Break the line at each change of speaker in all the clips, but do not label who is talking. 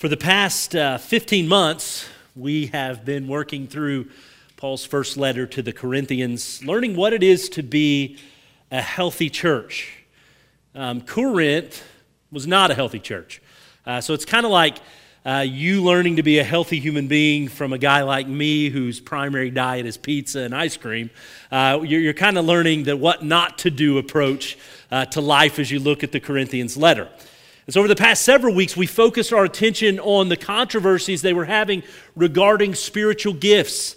For the past uh, 15 months, we have been working through Paul's first letter to the Corinthians, learning what it is to be a healthy church. Um, Corinth was not a healthy church. Uh, so it's kind of like uh, you learning to be a healthy human being from a guy like me whose primary diet is pizza and ice cream. Uh, you're, you're kind of learning the what not to do approach uh, to life as you look at the Corinthians letter. And so, over the past several weeks, we focused our attention on the controversies they were having regarding spiritual gifts.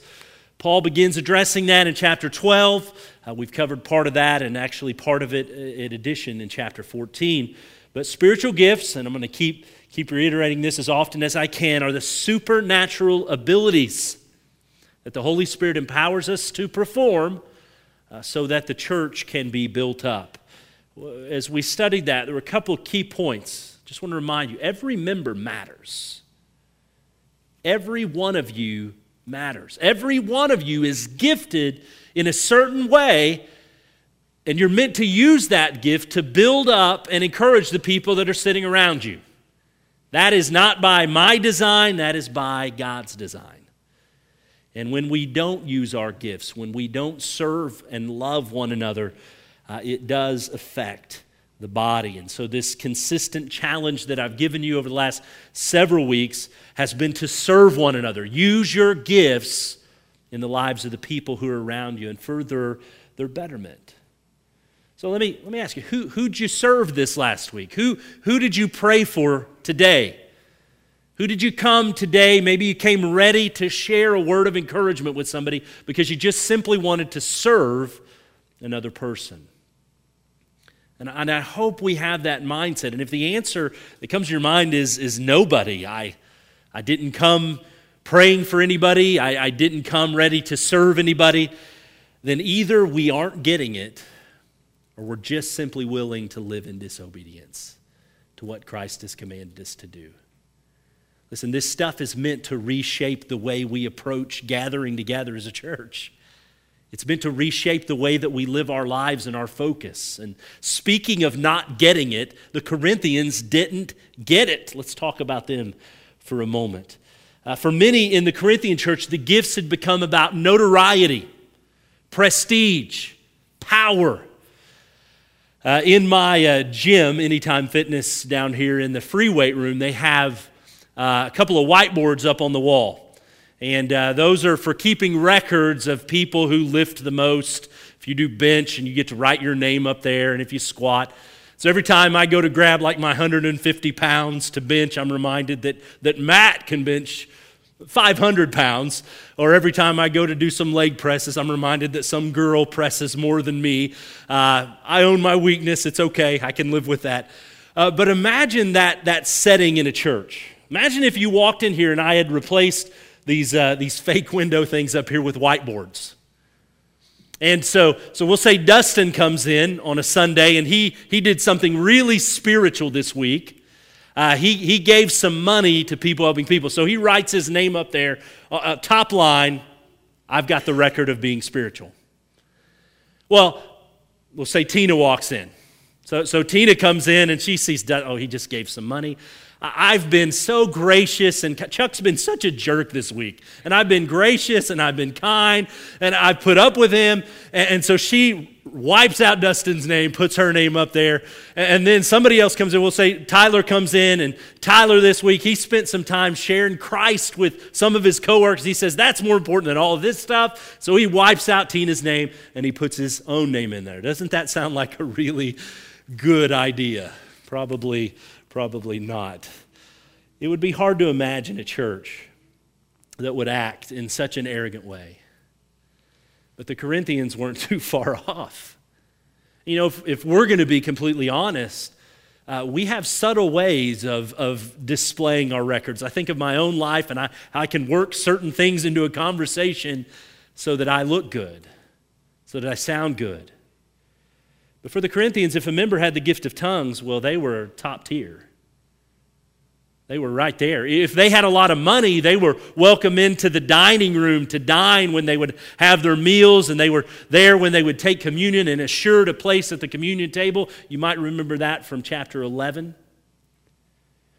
Paul begins addressing that in chapter 12. Uh, we've covered part of that and actually part of it uh, in addition in chapter 14. But spiritual gifts, and I'm going to keep, keep reiterating this as often as I can, are the supernatural abilities that the Holy Spirit empowers us to perform uh, so that the church can be built up as we studied that, there were a couple of key points. Just want to remind you every member matters. Every one of you matters. Every one of you is gifted in a certain way, and you're meant to use that gift to build up and encourage the people that are sitting around you. That is not by my design, that is by God's design. And when we don't use our gifts, when we don't serve and love one another, uh, it does affect the body. And so, this consistent challenge that I've given you over the last several weeks has been to serve one another. Use your gifts in the lives of the people who are around you and further their betterment. So, let me, let me ask you who, who'd you serve this last week? Who, who did you pray for today? Who did you come today? Maybe you came ready to share a word of encouragement with somebody because you just simply wanted to serve another person. And, and I hope we have that mindset. And if the answer that comes to your mind is, is nobody, I, I didn't come praying for anybody, I, I didn't come ready to serve anybody, then either we aren't getting it or we're just simply willing to live in disobedience to what Christ has commanded us to do. Listen, this stuff is meant to reshape the way we approach gathering together as a church. It's meant to reshape the way that we live our lives and our focus. And speaking of not getting it, the Corinthians didn't get it. Let's talk about them for a moment. Uh, for many in the Corinthian church, the gifts had become about notoriety, prestige, power. Uh, in my uh, gym, Anytime Fitness down here in the free weight room, they have uh, a couple of whiteboards up on the wall. And uh, those are for keeping records of people who lift the most. If you do bench and you get to write your name up there, and if you squat. So every time I go to grab like my 150 pounds to bench, I'm reminded that, that Matt can bench 500 pounds. Or every time I go to do some leg presses, I'm reminded that some girl presses more than me. Uh, I own my weakness. It's okay. I can live with that. Uh, but imagine that, that setting in a church. Imagine if you walked in here and I had replaced these, uh, these fake window things up here with whiteboards. And so, so we'll say Dustin comes in on a Sunday and he, he did something really spiritual this week. Uh, he, he gave some money to people helping people. So he writes his name up there, uh, uh top line, I've got the record of being spiritual. Well, we'll say Tina walks in. So, so Tina comes in and she sees, oh, he just gave some money. I've been so gracious, and Chuck's been such a jerk this week. And I've been gracious and I've been kind, and I've put up with him. And, so she wipes out Dustin's name, puts her name up there. And then somebody else comes in. We'll say Tyler comes in, and Tyler this week, he spent some time sharing Christ with some of his coworkers. He says that's more important than all this stuff. So he wipes out Tina's name and he puts his own name in there. Doesn't that sound like a really good idea? Probably Probably not. It would be hard to imagine a church that would act in such an arrogant way. But the Corinthians weren't too far off. You know, if, if we're going to be completely honest, uh, we have subtle ways of, of displaying our records. I think of my own life, and I, I can work certain things into a conversation so that I look good, so that I sound good. But for the Corinthians, if a member had the gift of tongues, well, they were top tier. They were right there. If they had a lot of money, they were welcome into the dining room to dine when they would have their meals, and they were there when they would take communion and assured a place at the communion table. You might remember that from chapter 11.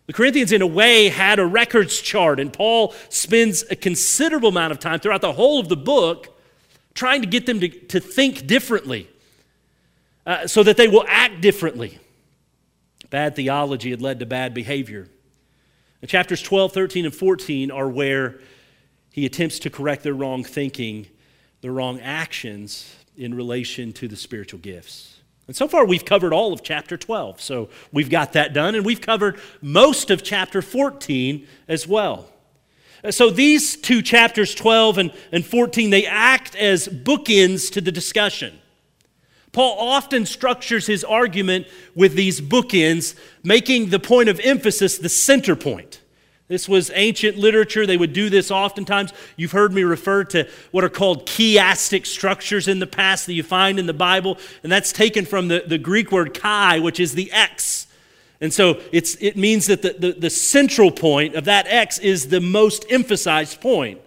The Corinthians, in a way, had a records chart, and Paul spends a considerable amount of time throughout the whole of the book trying to get them to, to think differently uh, so that they will act differently. Bad theology had led to bad behavior. And chapters 12, 13, and 14 are where he attempts to correct their wrong thinking, their wrong actions in relation to the spiritual gifts. And so far, we've covered all of chapter 12. So we've got that done, and we've covered most of chapter 14 as well. Uh, so these two chapters, 12 and, and 14, they act as bookends to the discussion. Paul often structures his argument with these bookends, making the point of emphasis the center point. This was ancient literature. They would do this oftentimes. You've heard me refer to what are called chiastic structures in the past that you find in the Bible, and that's taken from the, the Greek word chi, which is the X. And so it's, it means that the, the, the central point of that X is the most emphasized point.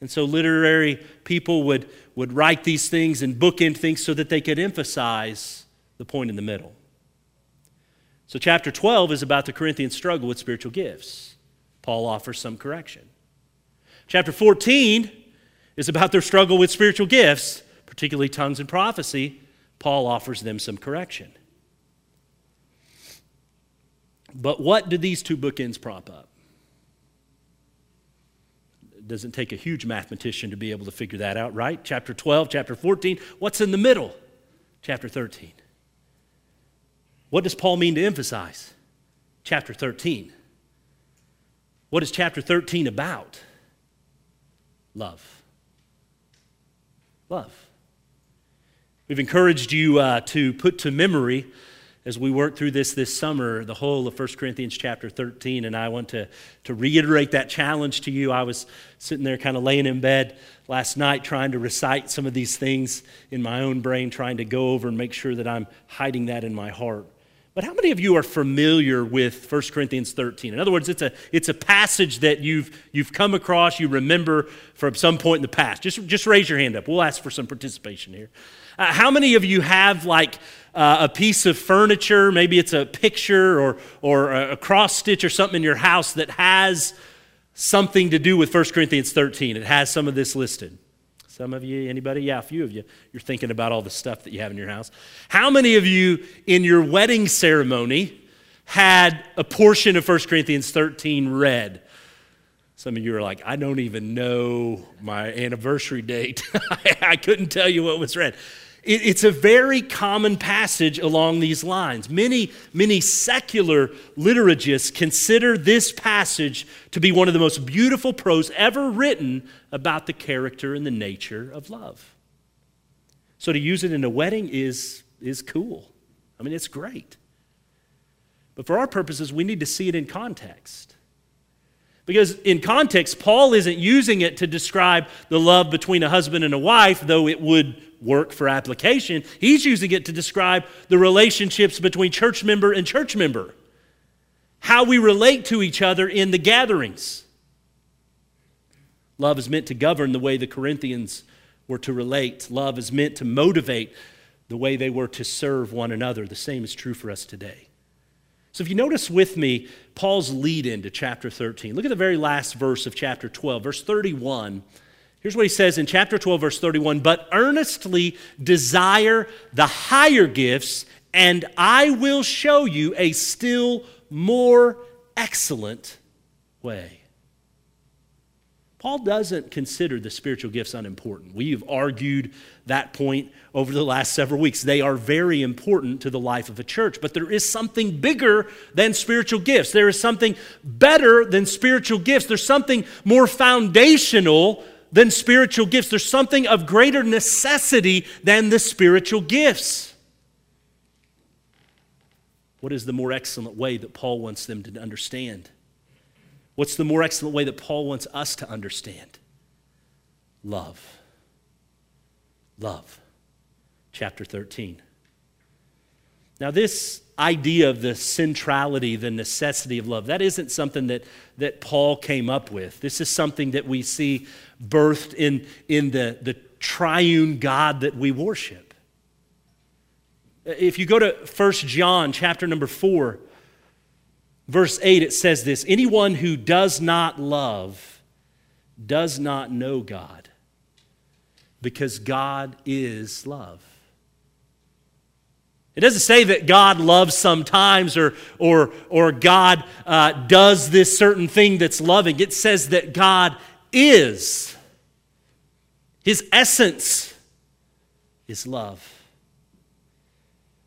And so literary people would, would write these things and bookend things so that they could emphasize the point in the middle. So, chapter 12 is about the Corinthian struggle with spiritual gifts. Paul offers some correction. Chapter 14 is about their struggle with spiritual gifts, particularly tongues and prophecy. Paul offers them some correction. But what do these two bookends prop up? Doesn't take a huge mathematician to be able to figure that out, right? Chapter 12, chapter 14. What's in the middle? Chapter 13. What does Paul mean to emphasize? Chapter 13. What is chapter 13 about? Love. Love. We've encouraged you uh, to put to memory as we work through this this summer the whole of 1 corinthians chapter 13 and i want to, to reiterate that challenge to you i was sitting there kind of laying in bed last night trying to recite some of these things in my own brain trying to go over and make sure that i'm hiding that in my heart but how many of you are familiar with 1 Corinthians 13? In other words, it's a, it's a passage that you've, you've come across, you remember from some point in the past. Just, just raise your hand up. We'll ask for some participation here. Uh, how many of you have like uh, a piece of furniture, maybe it's a picture or, or a cross stitch or something in your house that has something to do with 1 Corinthians 13? It has some of this listed. Some of you, anybody? Yeah, a few of you. You're thinking about all the stuff that you have in your house. How many of you in your wedding ceremony had a portion of 1 Corinthians 13 read? Some of you are like, I don't even know my anniversary date. I couldn't tell you what was read. It's a very common passage along these lines. Many, many secular liturgists consider this passage to be one of the most beautiful prose ever written about the character and the nature of love. So to use it in a wedding is, is cool. I mean, it's great. But for our purposes, we need to see it in context. Because in context, Paul isn't using it to describe the love between a husband and a wife, though it would work for application. He's using it to describe the relationships between church member and church member, how we relate to each other in the gatherings. Love is meant to govern the way the Corinthians were to relate, love is meant to motivate the way they were to serve one another. The same is true for us today. So, if you notice with me Paul's lead into chapter 13, look at the very last verse of chapter 12, verse 31 Here's what he says in chapter 12, verse 31 But earnestly desire the higher gifts, and I will show you a still more excellent way. Paul doesn't consider the spiritual gifts unimportant. We've argued that point over the last several weeks. They are very important to the life of a church, but there is something bigger than spiritual gifts. There is something better than spiritual gifts. There's something more foundational than spiritual gifts. There's something of greater necessity than the spiritual gifts. What is the more excellent way that Paul wants them to understand? What's the more excellent way that Paul wants us to understand? Love. Love. Chapter 13. Now, this idea of the centrality, the necessity of love, that isn't something that, that Paul came up with. This is something that we see birthed in, in the, the triune God that we worship. If you go to 1 John chapter number 4, verse 8, it says this Anyone who does not love does not know God, because God is love. It doesn't say that God loves sometimes or, or, or God uh, does this certain thing that's loving. It says that God is. His essence is love.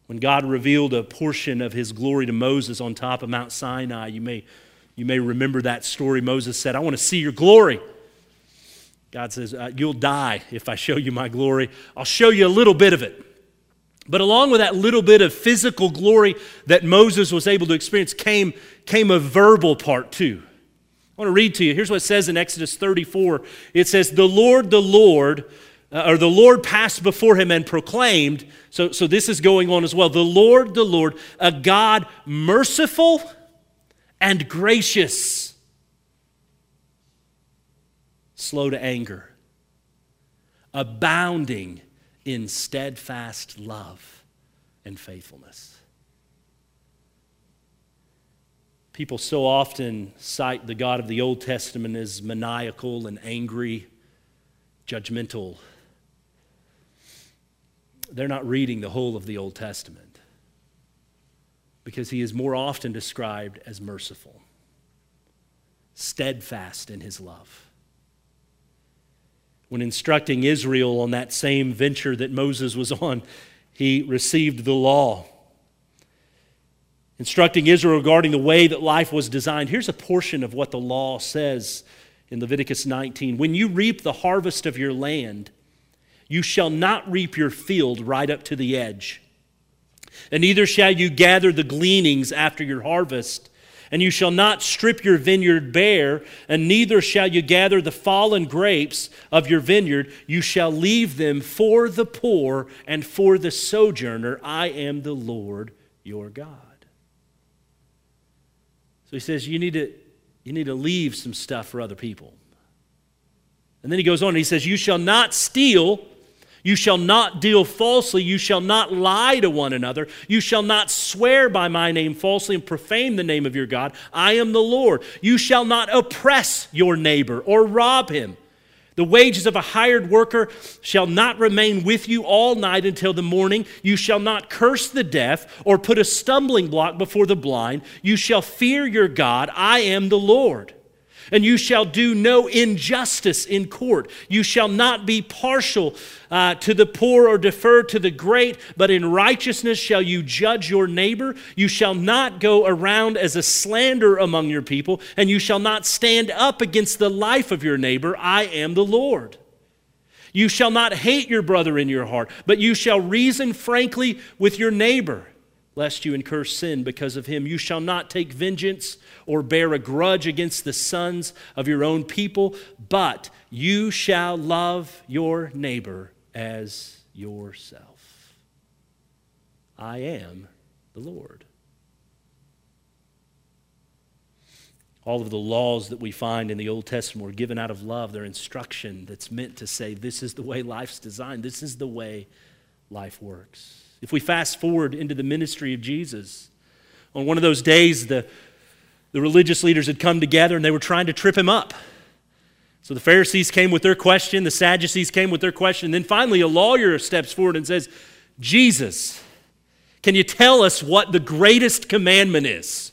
When God revealed a portion of his glory to Moses on top of Mount Sinai, you may, you may remember that story. Moses said, I want to see your glory. God says, uh, You'll die if I show you my glory. I'll show you a little bit of it. But along with that little bit of physical glory that Moses was able to experience came, came a verbal part too. I want to read to you. Here's what it says in Exodus 34 it says, The Lord, the Lord, uh, or the Lord passed before him and proclaimed. So, so this is going on as well. The Lord, the Lord, a God merciful and gracious, slow to anger, abounding in steadfast love and faithfulness. People so often cite the God of the Old Testament as maniacal and angry, judgmental. They're not reading the whole of the Old Testament because he is more often described as merciful, steadfast in his love when instructing Israel on that same venture that Moses was on, he received the law. Instructing Israel regarding the way that life was designed. Here's a portion of what the law says in Leviticus 19. When you reap the harvest of your land, you shall not reap your field right up to the edge. And neither shall you gather the gleanings after your harvest and you shall not strip your vineyard bare, and neither shall you gather the fallen grapes of your vineyard. You shall leave them for the poor and for the sojourner. I am the Lord your God. So he says, you need to, you need to leave some stuff for other people. And then he goes on and he says, You shall not steal. You shall not deal falsely. You shall not lie to one another. You shall not swear by my name falsely and profane the name of your God. I am the Lord. You shall not oppress your neighbor or rob him. The wages of a hired worker shall not remain with you all night until the morning. You shall not curse the deaf or put a stumbling block before the blind. You shall fear your God. I am the Lord. And you shall do no injustice in court. You shall not be partial uh, to the poor or defer to the great, but in righteousness shall you judge your neighbor. You shall not go around as a slander among your people, and you shall not stand up against the life of your neighbor. I am the Lord. You shall not hate your brother in your heart, but you shall reason frankly with your neighbor lest you incur sin because of him. You shall not take vengeance or bear a grudge against the sons of your own people, but you shall love your neighbor as yourself. I am the Lord. All of the laws that we find in the Old Testament were given out of love. They're instruction that's meant to say, this is the way life's designed, this is the way life works. If we fast forward into the ministry of Jesus, on one of those days, the, the religious leaders had come together and they were trying to trip him up. So the Pharisees came with their question, the Sadducees came with their question. And then finally, a lawyer steps forward and says, Jesus, can you tell us what the greatest commandment is?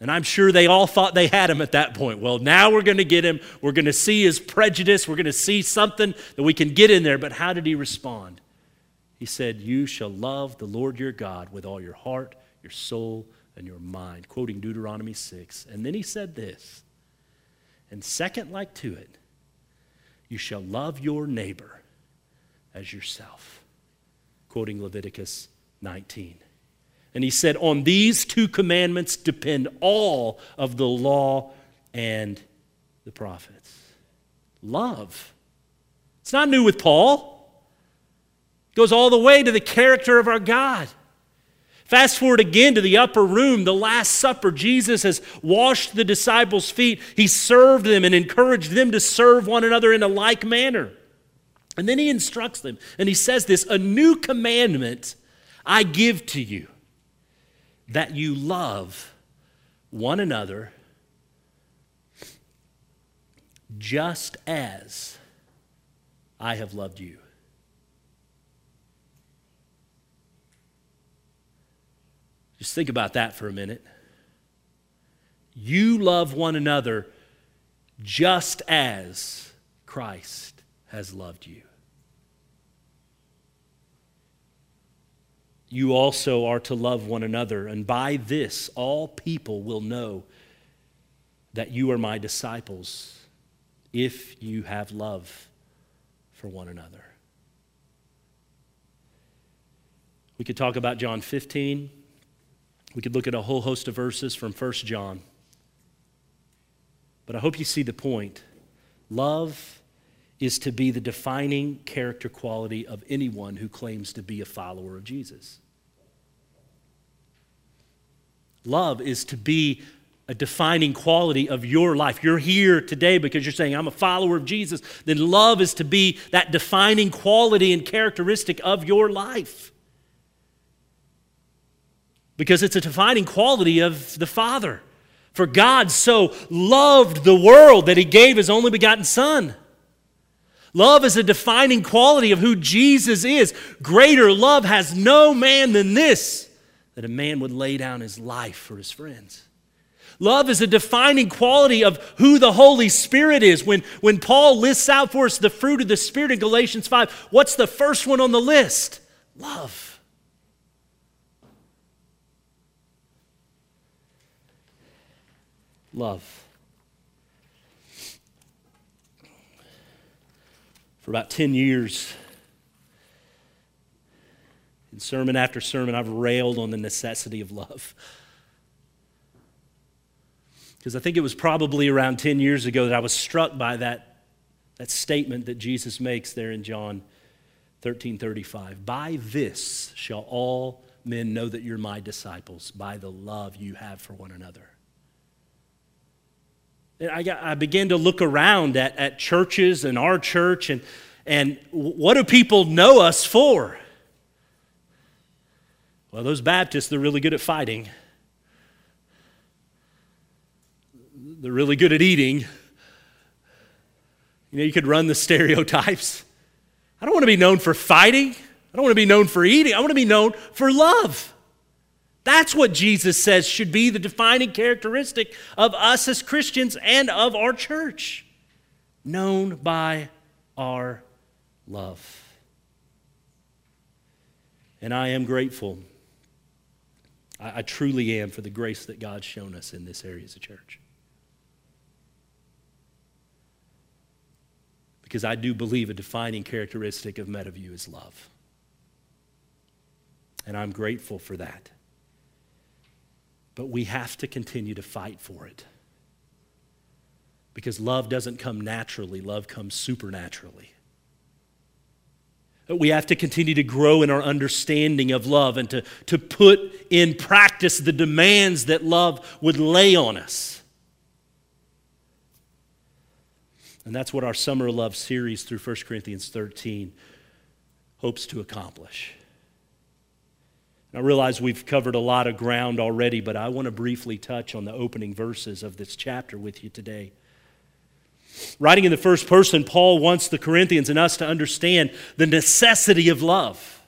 And I'm sure they all thought they had him at that point. Well, now we're going to get him. We're going to see his prejudice. We're going to see something that we can get in there. But how did he respond? He said, You shall love the Lord your God with all your heart, your soul, and your mind, quoting Deuteronomy 6. And then he said this, and second like to it, you shall love your neighbor as yourself, quoting Leviticus 19. And he said, On these two commandments depend all of the law and the prophets. Love. It's not new with Paul goes all the way to the character of our God. Fast forward again to the upper room, the Last Supper. Jesus has washed the disciples' feet. He served them and encouraged them to serve one another in a like manner. And then he instructs them, and he says this A new commandment I give to you, that you love one another just as I have loved you. Just think about that for a minute. You love one another just as Christ has loved you. You also are to love one another, and by this all people will know that you are my disciples if you have love for one another. We could talk about John 15. We could look at a whole host of verses from 1 John. But I hope you see the point. Love is to be the defining character quality of anyone who claims to be a follower of Jesus. Love is to be a defining quality of your life. You're here today because you're saying, I'm a follower of Jesus. Then love is to be that defining quality and characteristic of your life. Because it's a defining quality of the Father. For God so loved the world that he gave his only begotten Son. Love is a defining quality of who Jesus is. Greater love has no man than this, that a man would lay down his life for his friends. Love is a defining quality of who the Holy Spirit is. When, when Paul lists out for us the fruit of the Spirit in Galatians 5, what's the first one on the list? Love. Love. For about 10 years, in sermon after sermon, I've railed on the necessity of love. Because I think it was probably around 10 years ago that I was struck by that, that statement that Jesus makes there in John 13 35. By this shall all men know that you're my disciples, by the love you have for one another. I, got, I began to look around at, at churches and our church, and, and what do people know us for? Well, those Baptists, they're really good at fighting. They're really good at eating. You know, you could run the stereotypes. I don't want to be known for fighting. I don't want to be known for eating. I want to be known for love. That's what Jesus says should be the defining characteristic of us as Christians and of our church. Known by our love. And I am grateful. I, I truly am for the grace that God's shown us in this area as a church. because I do believe a defining characteristic of Metaview is love. And I'm grateful for that. But we have to continue to fight for it. Because love doesn't come naturally, love comes supernaturally. We have to continue to grow in our understanding of love and to, to put in practice the demands that love would lay on us. And that's what our Summer Love series through 1 Corinthians 13 hopes to accomplish. I realize we've covered a lot of ground already, but I want to briefly touch on the opening verses of this chapter with you today. Writing in the first person, Paul wants the Corinthians and us to understand the necessity of love.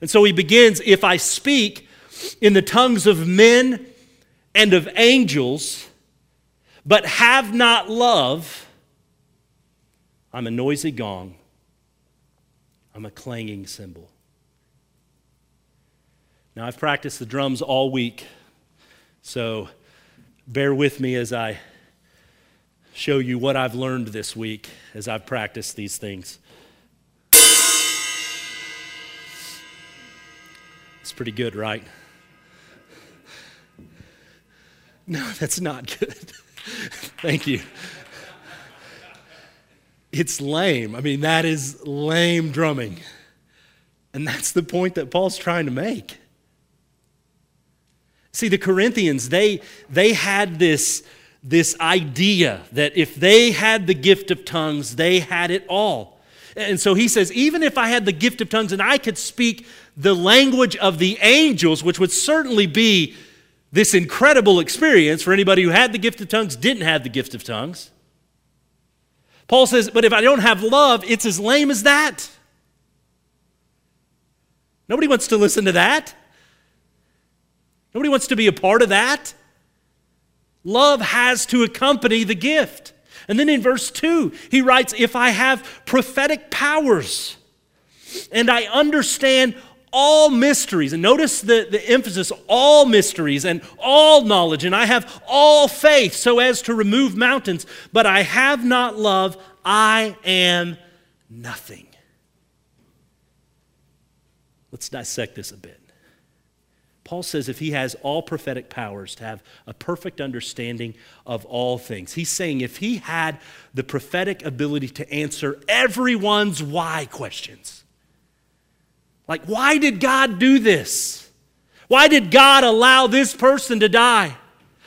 And so he begins If I speak in the tongues of men and of angels, but have not love, I'm a noisy gong. I'm a clanging cymbal. Now, I've practiced the drums all week, so bear with me as I show you what I've learned this week as I've practiced these things. It's pretty good, right? No, that's not good. Thank you it's lame. I mean, that is lame drumming. And that's the point that Paul's trying to make. See, the Corinthians, they, they had this, this idea that if they had the gift of tongues, they had it all. And so he says, even if I had the gift of tongues and I could speak the language of the angels, which would certainly be this incredible experience for anybody who had the gift of tongues, didn't have the gift of tongues. Paul says, but if I don't have love, it's as lame as that. Nobody wants to listen to that. Nobody wants to be a part of that. Love has to accompany the gift. And then in verse 2, he writes, If I have prophetic powers and I understand all mysteries, and notice the, the emphasis all mysteries and all knowledge, and I have all faith so as to remove mountains, but I have not love, I am nothing. Let's dissect this a bit. Paul says if he has all prophetic powers to have a perfect understanding of all things, he's saying if he had the prophetic ability to answer everyone's why questions, like, why did God do this? Why did God allow this person to die?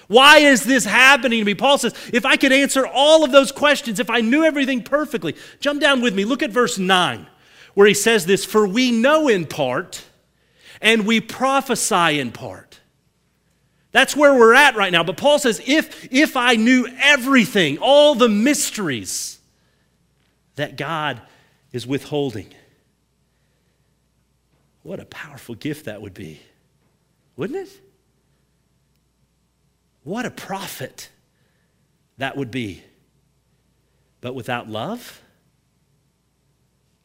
Why is this happening to me? Paul says, if I could answer all of those questions, if I knew everything perfectly, jump down with me. Look at verse 9, where he says this For we know in part and we prophesy in part. That's where we're at right now. But Paul says, if, if I knew everything, all the mysteries that God is withholding, what a powerful gift that would be, wouldn't it? What a prophet that would be. But without love,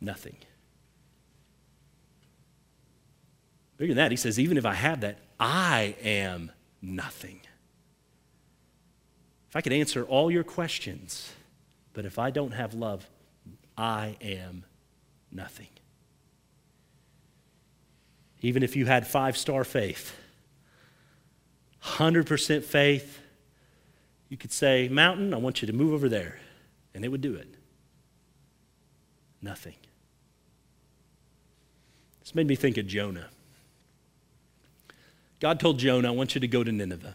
nothing. Bigger than that, he says, even if I have that, I am nothing. If I could answer all your questions, but if I don't have love, I am nothing. Even if you had five star faith, 100% faith, you could say, Mountain, I want you to move over there. And it would do it. Nothing. This made me think of Jonah. God told Jonah, I want you to go to Nineveh.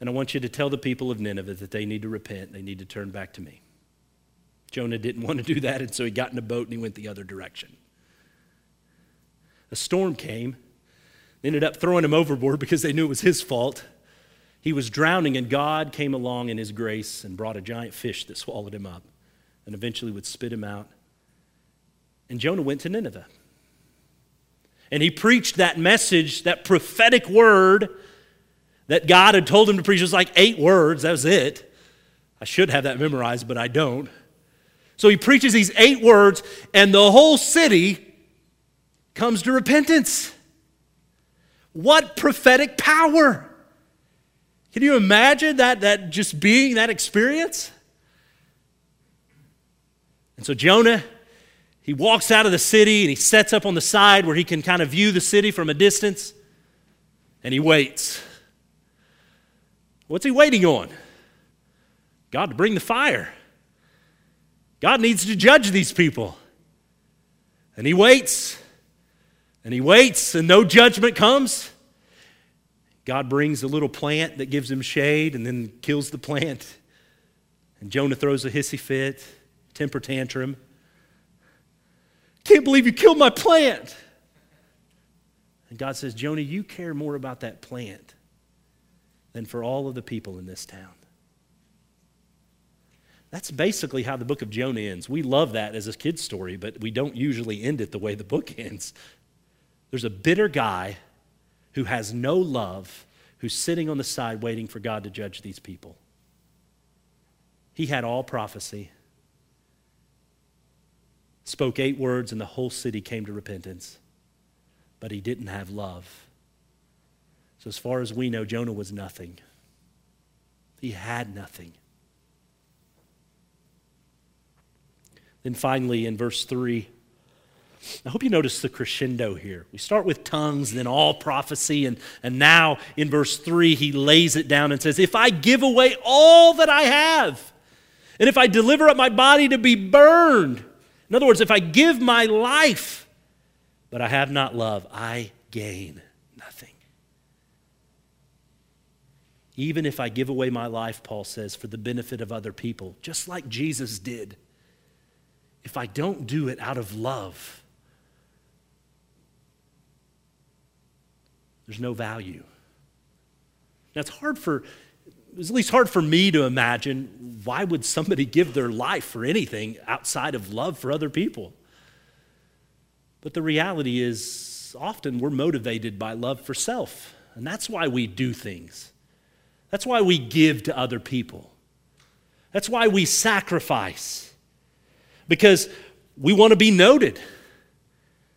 And I want you to tell the people of Nineveh that they need to repent, they need to turn back to me. Jonah didn't want to do that, and so he got in a boat and he went the other direction. A storm came, they ended up throwing him overboard because they knew it was his fault. He was drowning, and God came along in his grace and brought a giant fish that swallowed him up and eventually would spit him out. And Jonah went to Nineveh. And he preached that message, that prophetic word that God had told him to preach. It was like eight words, that was it. I should have that memorized, but I don't. So he preaches these eight words, and the whole city comes to repentance. What prophetic power! Can you imagine that, that just being that experience? And so Jonah he walks out of the city and he sets up on the side where he can kind of view the city from a distance and he waits. What's he waiting on? God to bring the fire. God needs to judge these people. And he waits and he waits and no judgment comes. God brings a little plant that gives him shade and then kills the plant. And Jonah throws a hissy fit, temper tantrum. Can't believe you killed my plant. And God says, Jonah, you care more about that plant than for all of the people in this town. That's basically how the book of Jonah ends. We love that as a kid's story, but we don't usually end it the way the book ends. There's a bitter guy who has no love, who's sitting on the side waiting for God to judge these people. He had all prophecy, spoke eight words, and the whole city came to repentance. But he didn't have love. So, as far as we know, Jonah was nothing. He had nothing. Then finally, in verse 3, I hope you notice the crescendo here. We start with tongues, then all prophecy, and, and now in verse 3, he lays it down and says, If I give away all that I have, and if I deliver up my body to be burned, in other words, if I give my life, but I have not love, I gain nothing. Even if I give away my life, Paul says, for the benefit of other people, just like Jesus did, if I don't do it out of love, there's no value. That's hard for, it's at least hard for me to imagine why would somebody give their life for anything outside of love for other people? But the reality is, often we're motivated by love for self, and that's why we do things. That's why we give to other people. That's why we sacrifice, because we want to be noted.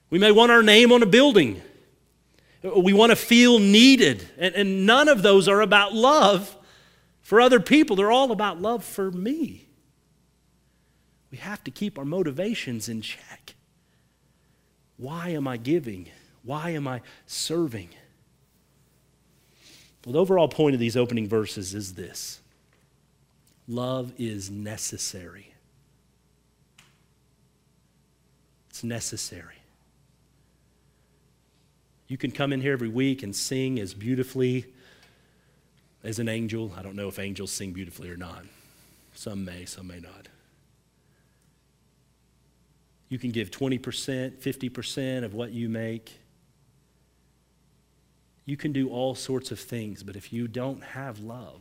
We may want our name on a building. We want to feel needed. And, and none of those are about love for other people, they're all about love for me. We have to keep our motivations in check. Why am I giving? Why am I serving? Well, the overall point of these opening verses is this love is necessary. It's necessary. You can come in here every week and sing as beautifully as an angel. I don't know if angels sing beautifully or not. Some may, some may not. You can give 20%, 50% of what you make. You can do all sorts of things, but if you don't have love,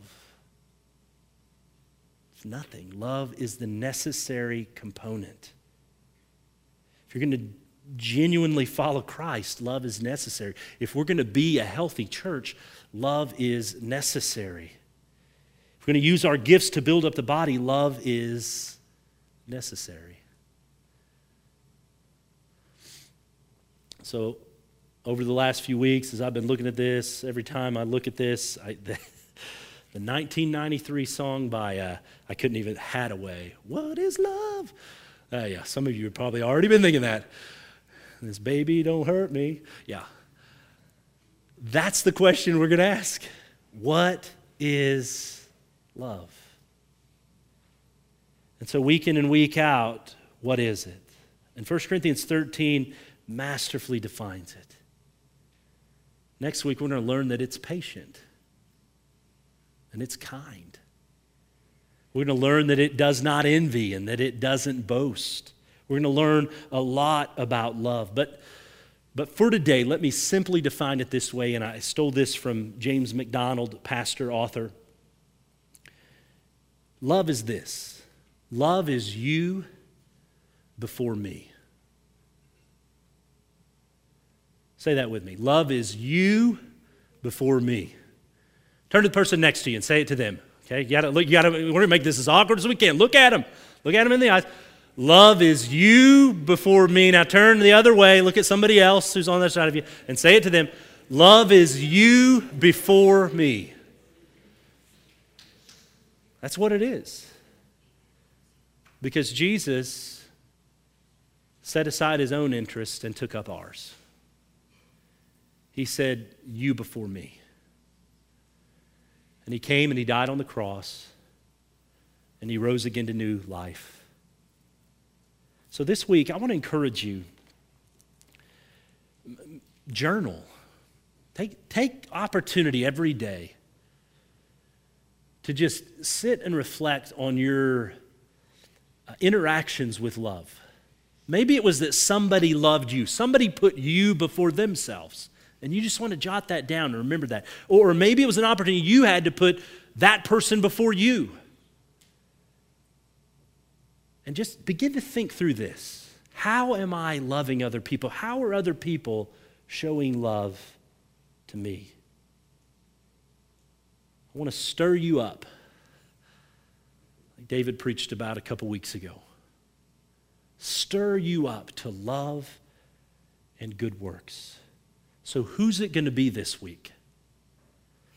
it's nothing. Love is the necessary component. If you're going to genuinely follow Christ, love is necessary. If we're going to be a healthy church, love is necessary. If we're going to use our gifts to build up the body, love is necessary. So, over the last few weeks, as I've been looking at this, every time I look at this, I, the, the 1993 song by, uh, I couldn't even, Haddaway, What is Love? Uh, yeah, some of you have probably already been thinking that. This baby don't hurt me. Yeah. That's the question we're going to ask. What is love? And so, week in and week out, what is it? And 1 Corinthians 13 masterfully defines it. Next week, we're going to learn that it's patient and it's kind. We're going to learn that it does not envy and that it doesn't boast. We're going to learn a lot about love. But, but for today, let me simply define it this way, and I stole this from James MacDonald, pastor, author. Love is this love is you before me. Say that with me. Love is you before me. Turn to the person next to you and say it to them. Okay, you gotta look, you gotta, we're gonna make this as awkward as we can. Look at them. Look at them in the eyes. Love is you before me. Now turn the other way. Look at somebody else who's on the other side of you and say it to them. Love is you before me. That's what it is. Because Jesus set aside his own interest and took up ours. He said, You before me. And he came and he died on the cross and he rose again to new life. So this week, I want to encourage you journal. Take, take opportunity every day to just sit and reflect on your uh, interactions with love. Maybe it was that somebody loved you, somebody put you before themselves, and you just want to jot that down and remember that. Or maybe it was an opportunity you had to put that person before you. And just begin to think through this. How am I loving other people? How are other people showing love to me? I want to stir you up, like David preached about a couple weeks ago. Stir you up to love and good works. So, who's it going to be this week?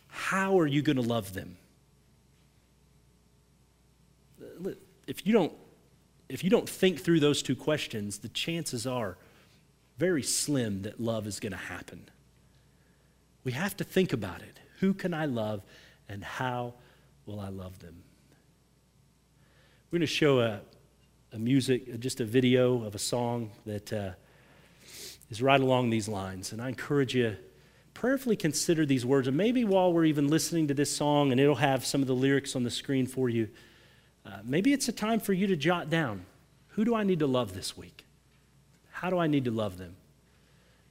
How are you going to love them? If you don't if you don't think through those two questions, the chances are very slim that love is going to happen. We have to think about it. Who can I love and how will I love them? We're going to show a, a music, just a video of a song that uh, is right along these lines. And I encourage you, prayerfully consider these words. And maybe while we're even listening to this song, and it'll have some of the lyrics on the screen for you, uh, maybe it's a time for you to jot down who do I need to love this week? How do I need to love them?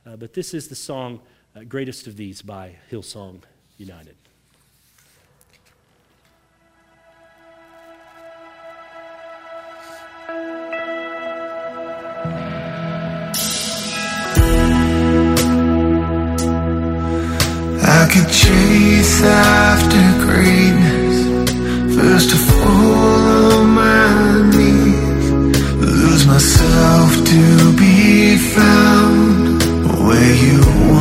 Uh, but this is the song uh, Greatest of These by Hillsong United.
I could chase after greatness, first of all. myself to be found where you want.